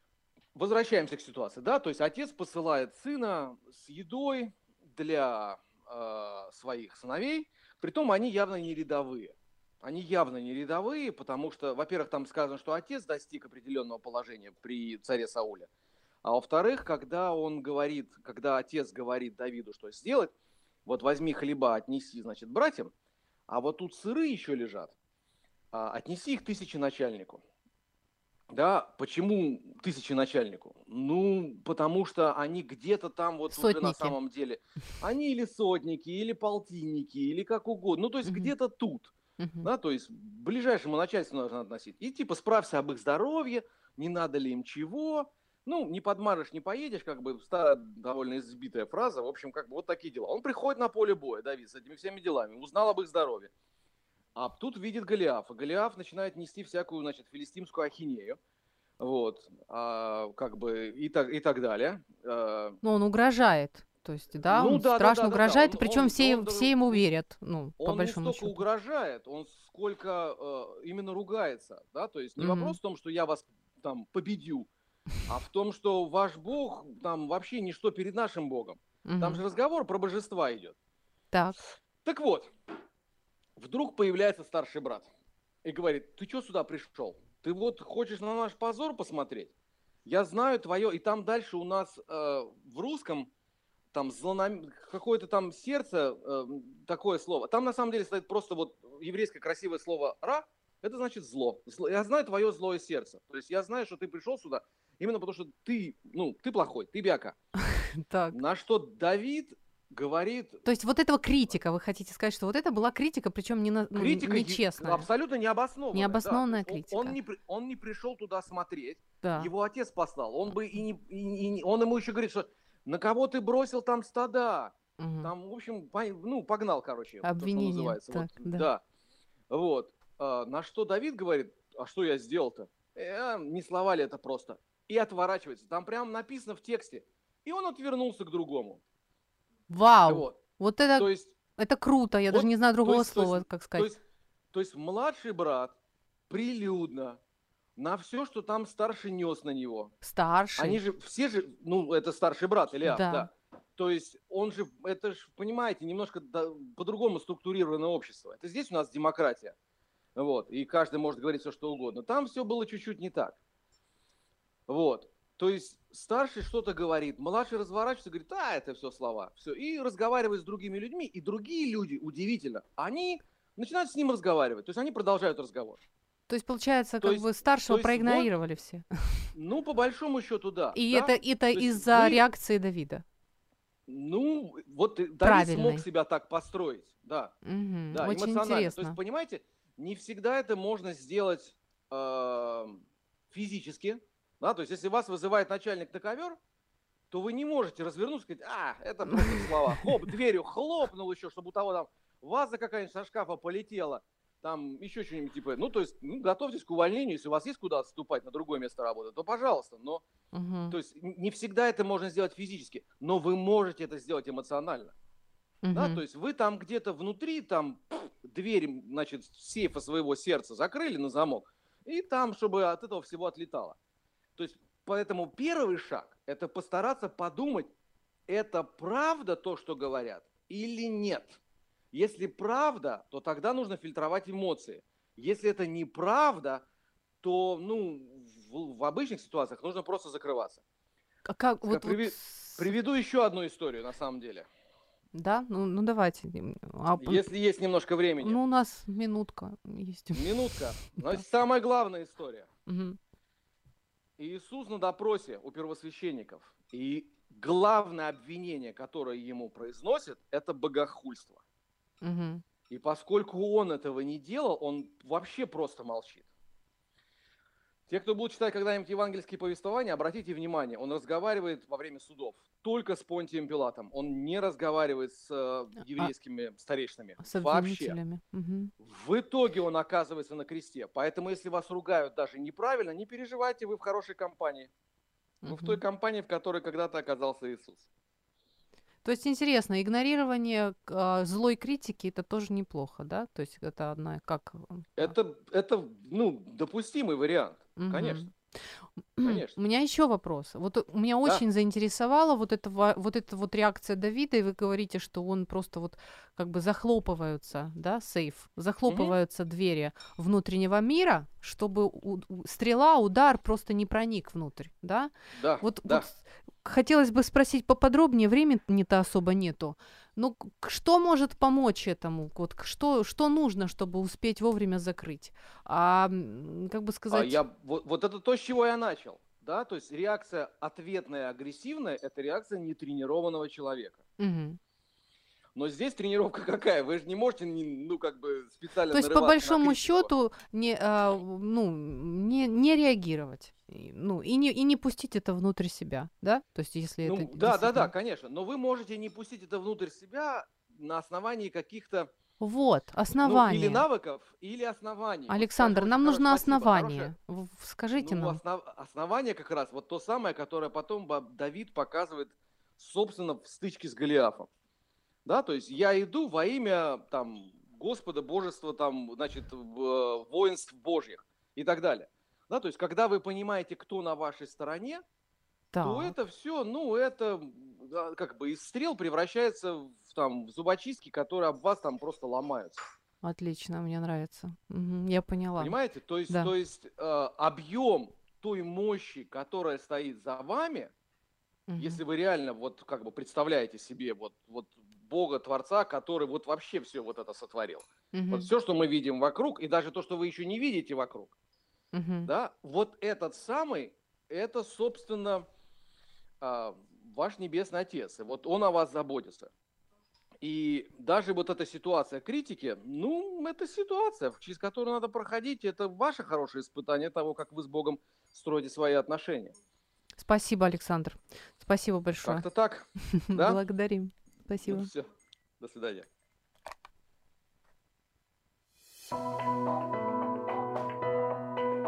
Возвращаемся к ситуации, да, то есть отец посылает сына с едой для э, своих сыновей, притом они явно не рядовые. Они явно не рядовые, потому что, во-первых, там сказано, что отец достиг определенного положения при царе Сауле, а во-вторых, когда он говорит, когда отец говорит Давиду, что сделать, вот возьми хлеба, отнеси, значит, братьям, а вот тут сыры еще лежат, а, отнеси их тысяченачальнику. Да, почему тысяченачальнику? Ну, потому что они где-то там вот уже на самом деле. Они или сотники, или полтинники, или как угодно. Ну, то есть Мгм. где-то тут. Мгм. Да, то есть ближайшему начальству нужно относить. И типа справься об их здоровье, не надо ли им чего. Ну, не подмажешь, не поедешь, как бы старая довольно избитая фраза. В общем, как бы вот такие дела. Он приходит на поле боя, Давид, с этими всеми делами, узнал об их здоровье. А тут видит Голиафа. Голиаф начинает нести всякую, значит, филистимскую ахинею. Вот, а, как бы и так, и так далее. А, Ну, он угрожает. То есть, да, Ну он да, да, страшно да, да, да. угрожает, Он- причем он- все, он- все ему верят, ну, по он не большому столько счету. угрожает, он сколько э, именно ругается, да, то есть не Мгм. вопрос в том, что я вас там победю, а в том, что ваш бог там вообще ничто перед нашим богом. Там Мгм. же разговор про божества идет. Так. Так вот, вдруг появляется старший брат и говорит, ты что сюда пришел? Ты вот хочешь на наш позор посмотреть? Я знаю твое, и там дальше у нас э, в русском там злонам... какое-то там сердце, э, такое слово. Там на самом деле стоит просто вот еврейское красивое слово «ра», это значит зло. Зло- Я знаю твое злое сердце. То есть я знаю, что ты пришел сюда именно потому, что ты, ну, ты плохой, ты бяка. Так. На что Давид говорит, То есть вот этого критика, вы хотите сказать, что вот это была критика, причем не, на- ну, Критика нечестная. абсолютно необоснованная. Необоснованная да. То критика. Он, он не, он не пришел туда смотреть, Да. его отец послал. Он бы и не, и и не- он ему еще говорит, что на кого ты бросил там стада? Мгм. Там, в общем, по- ну, погнал, короче. то, Обвинение. Вот, так, да. да. Вот. А, на что Давид говорит, а что я сделал-то? Э, не слова ли это просто? И отворачивается. Там прям написано в тексте. И он отвернулся к другому. Вау, Вот. вот это, То есть это круто, я вот, даже не знаю то другого есть- то есть- слова, как То сказать. есть, то есть младший брат прилюдно на все, что там старший нес на него. Старший. Они же, все же, ну, это старший брат Илья, Да. да. То есть он же, это же, понимаете, немножко по-другому структурированное общество. Это здесь у нас демократия. Вот, и каждый может говорить все, что угодно. Там все было чуть-чуть не так. Вот. То есть старший что-то говорит, младший разворачивается и говорит, а, это все слова. Все. И разговаривает с другими людьми. И другие люди, удивительно, они начинают с ним разговаривать. То есть они продолжают разговор. То есть, получается, То как есть- бы старшего то проигнорировали все. Ну, по большому счету, да. И да. это, это из-за вы- реакции Давида. Ну, вот Давид смог себя так построить, да. Мгм. Да, Очень эмоционально. То интересно. есть, понимаете, не всегда это можно сделать э, физически. Да? То есть, если вас вызывает начальник на ковер, то вы не можете развернуться и сказать, а, это просто слова. Хлоп, дверью хлопнул еще, чтобы у того там ваза какая-нибудь со шкафа полетела. Там еще что-нибудь типа, ну, то есть, ну, готовьтесь к увольнению, если у вас есть куда отступать на другое место работы, то пожалуйста. Но, Мгм. то есть, не всегда это можно сделать физически, но вы можете это сделать эмоционально. Да, Мгм. то есть вы там где-то внутри, там пф, дверь, значит, сейфа своего сердца закрыли на замок, и там, чтобы от этого всего отлетало. То есть, поэтому первый шаг – это постараться подумать, это правда то, что говорят, или нет. Если правда, то тогда нужно фильтровать эмоции. Если это неправда, то, ну, в, в обычных ситуациях нужно просто закрываться. А как вот, вот приви- с- Приведу еще одну историю, на самом деле. Да, ну, ну давайте. а Если есть немножко времени. Ну, у нас минутка есть. Минутка. Значит, самая главная история. Мгм. Иисус на допросе у первосвященников. И главное обвинение, которое ему произносят, это богохульство. Мгм. И поскольку он этого не делал, он вообще просто молчит. Те, кто будут читать когда-нибудь евангельские повествования, обратите внимание, он разговаривает во время судов только с Понтием Пилатом. Он не разговаривает с э, еврейскими старейшинами. С Вообще. Мгм. В итоге он оказывается на кресте. Поэтому, если вас ругают даже неправильно, не переживайте, вы в хорошей компании. Вы в той компании, в которой когда-то оказался Иисус. То есть интересно, игнорирование а, злой критики это тоже неплохо, да? То есть это одна как. а, Это, это ну, допустимый вариант, мгм. конечно. У Конечно. меня еще вопрос. Вот у- меня очень заинтересовала вот эта ва- вот эта вот реакция Давида, и вы говорите, что он просто вот как бы захлопываются, да, сейф, захлопываются двери внутреннего мира, чтобы у- у- стрела, удар просто не проник внутрь, да? Да, Вот, да. вот хотелось бы спросить поподробнее, времени-то особо нету. Ну, к- к- что может помочь этому? Вот что, что нужно, чтобы успеть вовремя закрыть? А, как бы А сказать... я, вот, вот это то, с чего я начал. Да? То есть реакция ответная, агрессивная – это реакция нетренированного человека. Мгм. Но здесь тренировка какая? Вы же не можете, ну, как бы специально То есть, по большому счету, не, а, ну, не, не реагировать. И, Ну, и не, и не пустить это внутрь себя, да? То есть, если Ну, это да, да, да, действительно- конечно. Но вы можете не пустить это внутрь себя на основании каких-то Вот, ну, основание. или навыков, или оснований. Вот Александр, скажу, нам нужно основание. хорошее. Скажите Ну, нам. основ- основание как раз вот то самое, которое потом Давид показывает, собственно, в стычке с Голиафом. Да, то есть я иду во имя там Господа, Божества, там, значит, э, воинств Божьих и так далее. Да, то есть когда вы понимаете, кто на вашей стороне, то Так. это все, ну, это да, как бы из стрел превращается в, там, в зубочистки, которые об вас там просто ломаются. Отлично, мне нравится. Мгм, я поняла. Понимаете? То есть, Да. то есть э, объем той мощи, которая стоит за вами, Мгм. если вы реально вот как бы представляете себе вот, вот Бога, Творца, который вот вообще все вот это сотворил. Мгм. Вот все, что мы видим вокруг, и даже то, что вы еще не видите вокруг, Мгм. да, вот этот самый, это, собственно, а, ваш Небесный Отец. И вот Он о вас заботится. И даже вот эта ситуация критики, ну, это ситуация, через которую надо проходить. Это ваше хорошее испытание того, как вы с Богом строите свои отношения. Спасибо, Александр. Спасибо большое. Как-то так. да? Благодарим. Спасибо. Ну, все. До свидания.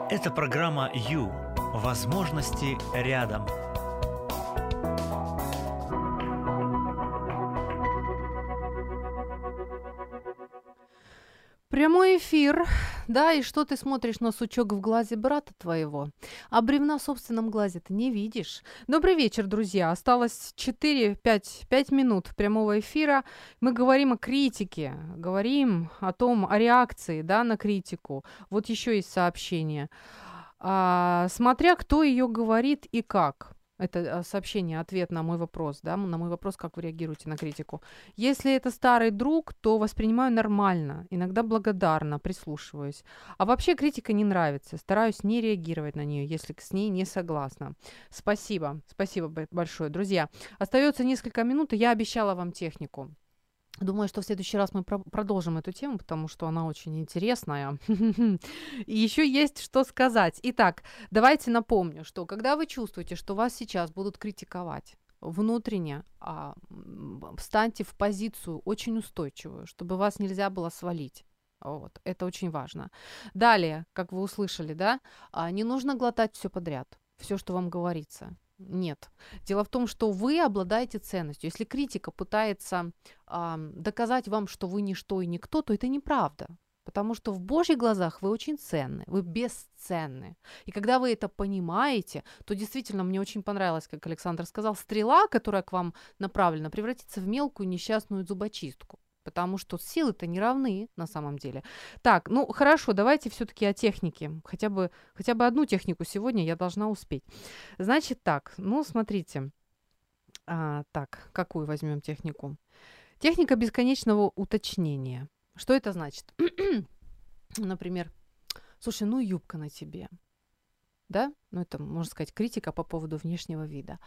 Это программа «Ю». Возможности рядом. Прямой эфир, да, и что ты смотришь на сучок в глазе брата твоего, а бревна в собственном глазе ты не видишь. Добрый вечер, друзья. Осталось 4-5 минут прямого эфира. Мы говорим о критике, говорим о том, о реакции, да, на критику. Вот еще есть сообщение. А, смотря кто ее говорит и как. Это э, сообщение, ответ на мой вопрос, да, на мой вопрос, как вы реагируете на критику. Если это старый друг, то воспринимаю нормально, иногда благодарно, прислушиваюсь. А вообще критика не нравится, стараюсь не реагировать на нее, если с ней не согласна. Спасибо, спасибо большое, друзья. Остается несколько минут, и я обещала вам технику. Думаю, что в следующий раз мы про- продолжим эту тему, потому что она очень интересная. И еще есть что сказать. Итак, давайте напомню, что когда вы чувствуете, что вас сейчас будут критиковать, внутренне а, встаньте в позицию очень устойчивую, чтобы вас нельзя было свалить. Вот, это очень важно. Далее, как вы услышали, да, а, не нужно глотать все подряд, все, что вам говорится. Нет. Дело в том, что вы обладаете ценностью. Если критика пытается э, доказать вам, что вы ничто и никто, то это неправда. Потому что в Божьих глазах вы очень ценны, вы бесценны. И когда вы это понимаете, то действительно мне очень понравилось, как Александр сказал, стрела, которая к вам направлена, превратится в мелкую несчастную зубочистку потому что силы-то не равны на самом деле. Так, ну хорошо, давайте все-таки о технике. Хотя бы, хотя бы одну технику сегодня я должна успеть. Значит так, ну смотрите. А, так, какую возьмем технику? Техника бесконечного уточнения. Что это значит? Например, слушай, ну юбка на тебе. Да? Ну это, можно сказать, критика по поводу внешнего вида.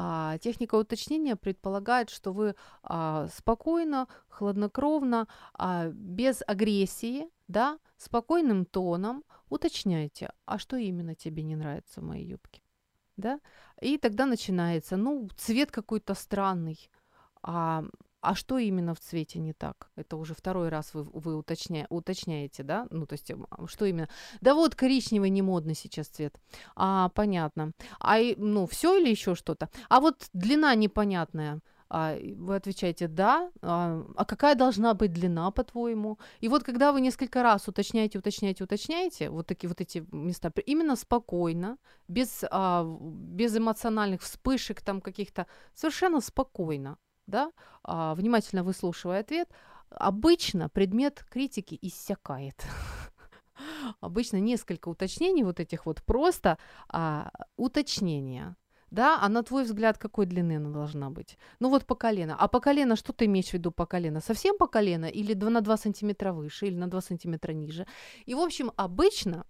А, техника уточнения предполагает, что вы а, спокойно, хладнокровно, а, без агрессии, да, спокойным тоном уточняете, а что именно тебе не нравится в моей юбке, да? И тогда начинается, ну, цвет какой-то странный, а, а что именно в цвете не так? Это уже второй раз вы, вы уточня, уточняете, да? Ну, то есть, что именно? Да вот коричневый не модный сейчас цвет. А, понятно. А, ну, все или еще что-то? А вот длина непонятная. А, вы отвечаете «да», а, а какая должна быть длина, по-твоему? И вот когда вы несколько раз уточняете, уточняете, уточняете, вот такие вот эти места, именно спокойно, без, а, без эмоциональных вспышек там каких-то, совершенно спокойно, да, а, внимательно выслушивая ответ, обычно предмет критики иссякает. Обычно несколько уточнений вот этих вот просто а, уточнения. Да, а на твой взгляд, какой длины она должна быть? Ну вот по колено. А по колено, что ты имеешь в виду по колено? Совсем по колено или на 2 сантиметра выше, или на 2 сантиметра ниже? И, в общем, обычно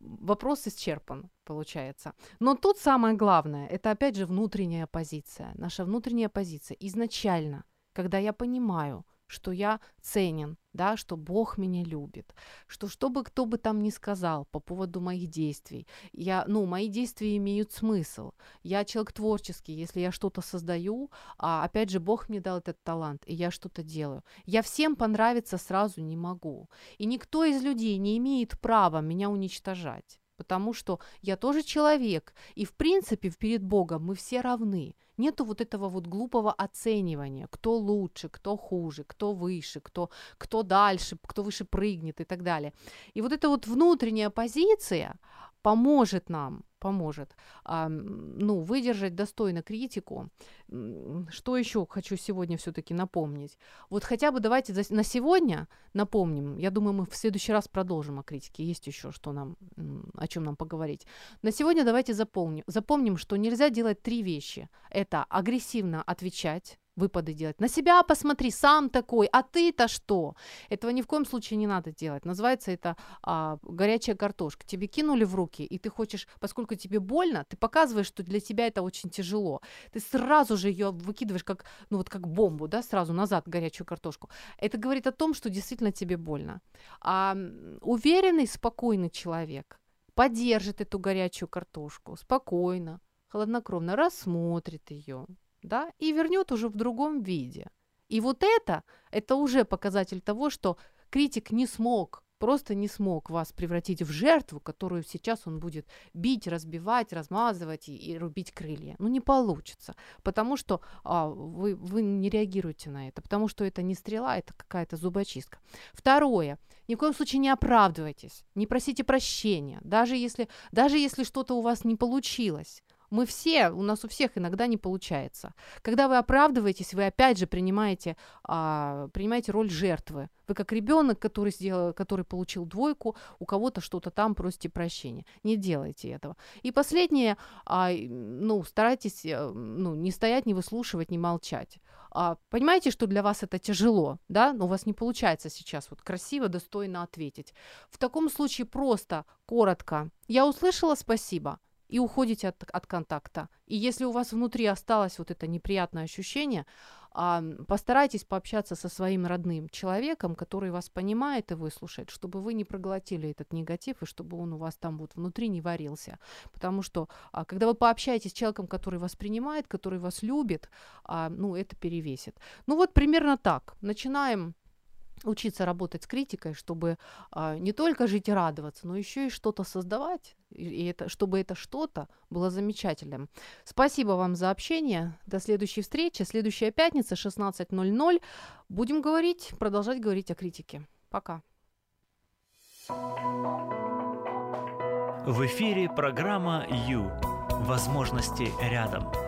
вопрос исчерпан, получается. Но тут самое главное, это опять же внутренняя позиция, наша внутренняя позиция. Изначально, когда я понимаю, что я ценен, да, что Бог меня любит, что что бы кто бы там ни сказал по поводу моих действий, я, ну, мои действия имеют смысл. Я человек творческий, если я что-то создаю, а опять же Бог мне дал этот талант, и я что-то делаю. Я всем понравиться сразу не могу, и никто из людей не имеет права меня уничтожать потому что я тоже человек, и в принципе перед Богом мы все равны. Нету вот этого вот глупого оценивания, кто лучше, кто хуже, кто выше, кто, кто дальше, кто выше прыгнет и так далее. И вот эта вот внутренняя позиция поможет нам поможет. А, ну, выдержать достойно критику. Что еще хочу сегодня все-таки напомнить? Вот хотя бы давайте на сегодня напомним. Я думаю, мы в следующий раз продолжим о критике. Есть еще что нам, о чем нам поговорить. На сегодня давайте запомним, запомним, что нельзя делать три вещи. Это агрессивно отвечать выпады делать. На себя посмотри, сам такой, а ты-то что? Этого ни в коем случае не надо делать. Называется это а, горячая картошка. Тебе кинули в руки, и ты хочешь, поскольку тебе больно, ты показываешь, что для тебя это очень тяжело. Ты сразу же ее выкидываешь как, ну вот как бомбу, да, сразу назад горячую картошку. Это говорит о том, что действительно тебе больно. А уверенный, спокойный человек поддержит эту горячую картошку спокойно, хладнокровно рассмотрит ее, да, и вернет уже в другом виде. И вот это, это уже показатель того, что критик не смог просто не смог вас превратить в жертву, которую сейчас он будет бить, разбивать, размазывать и, и рубить крылья. Ну, не получится, потому что а, вы, вы не реагируете на это, потому что это не стрела, это какая-то зубочистка. Второе. Ни в коем случае не оправдывайтесь, не просите прощения, даже если, даже если что-то у вас не получилось. Мы все, у нас у всех иногда не получается. Когда вы оправдываетесь, вы опять же принимаете, а, принимаете роль жертвы. Вы как ребенок, который, сделал, который получил двойку, у кого-то что-то там просите прощения. Не делайте этого. И последнее, а, ну, старайтесь э, ну, не стоять, не выслушивать, не молчать. А, понимаете, что для вас это тяжело, да, но у вас не получается сейчас вот красиво, достойно ответить. В таком случае просто, коротко, я услышала спасибо, и уходите от, от контакта. И если у вас внутри осталось вот это неприятное ощущение, постарайтесь пообщаться со своим родным человеком, который вас понимает и выслушает, чтобы вы не проглотили этот негатив и чтобы он у вас там вот внутри не варился. Потому что а, когда вы пообщаетесь с человеком, который вас принимает, который вас любит, а, ну это перевесит. Ну вот примерно так. Начинаем учиться работать с критикой, чтобы а, не только жить и радоваться, но еще и что-то создавать, и это, чтобы это что-то было замечательным. Спасибо вам за общение. До следующей встречи. Следующая пятница, 16.00. Будем говорить, продолжать говорить о критике. Пока. В эфире программа «Ю». Возможности рядом.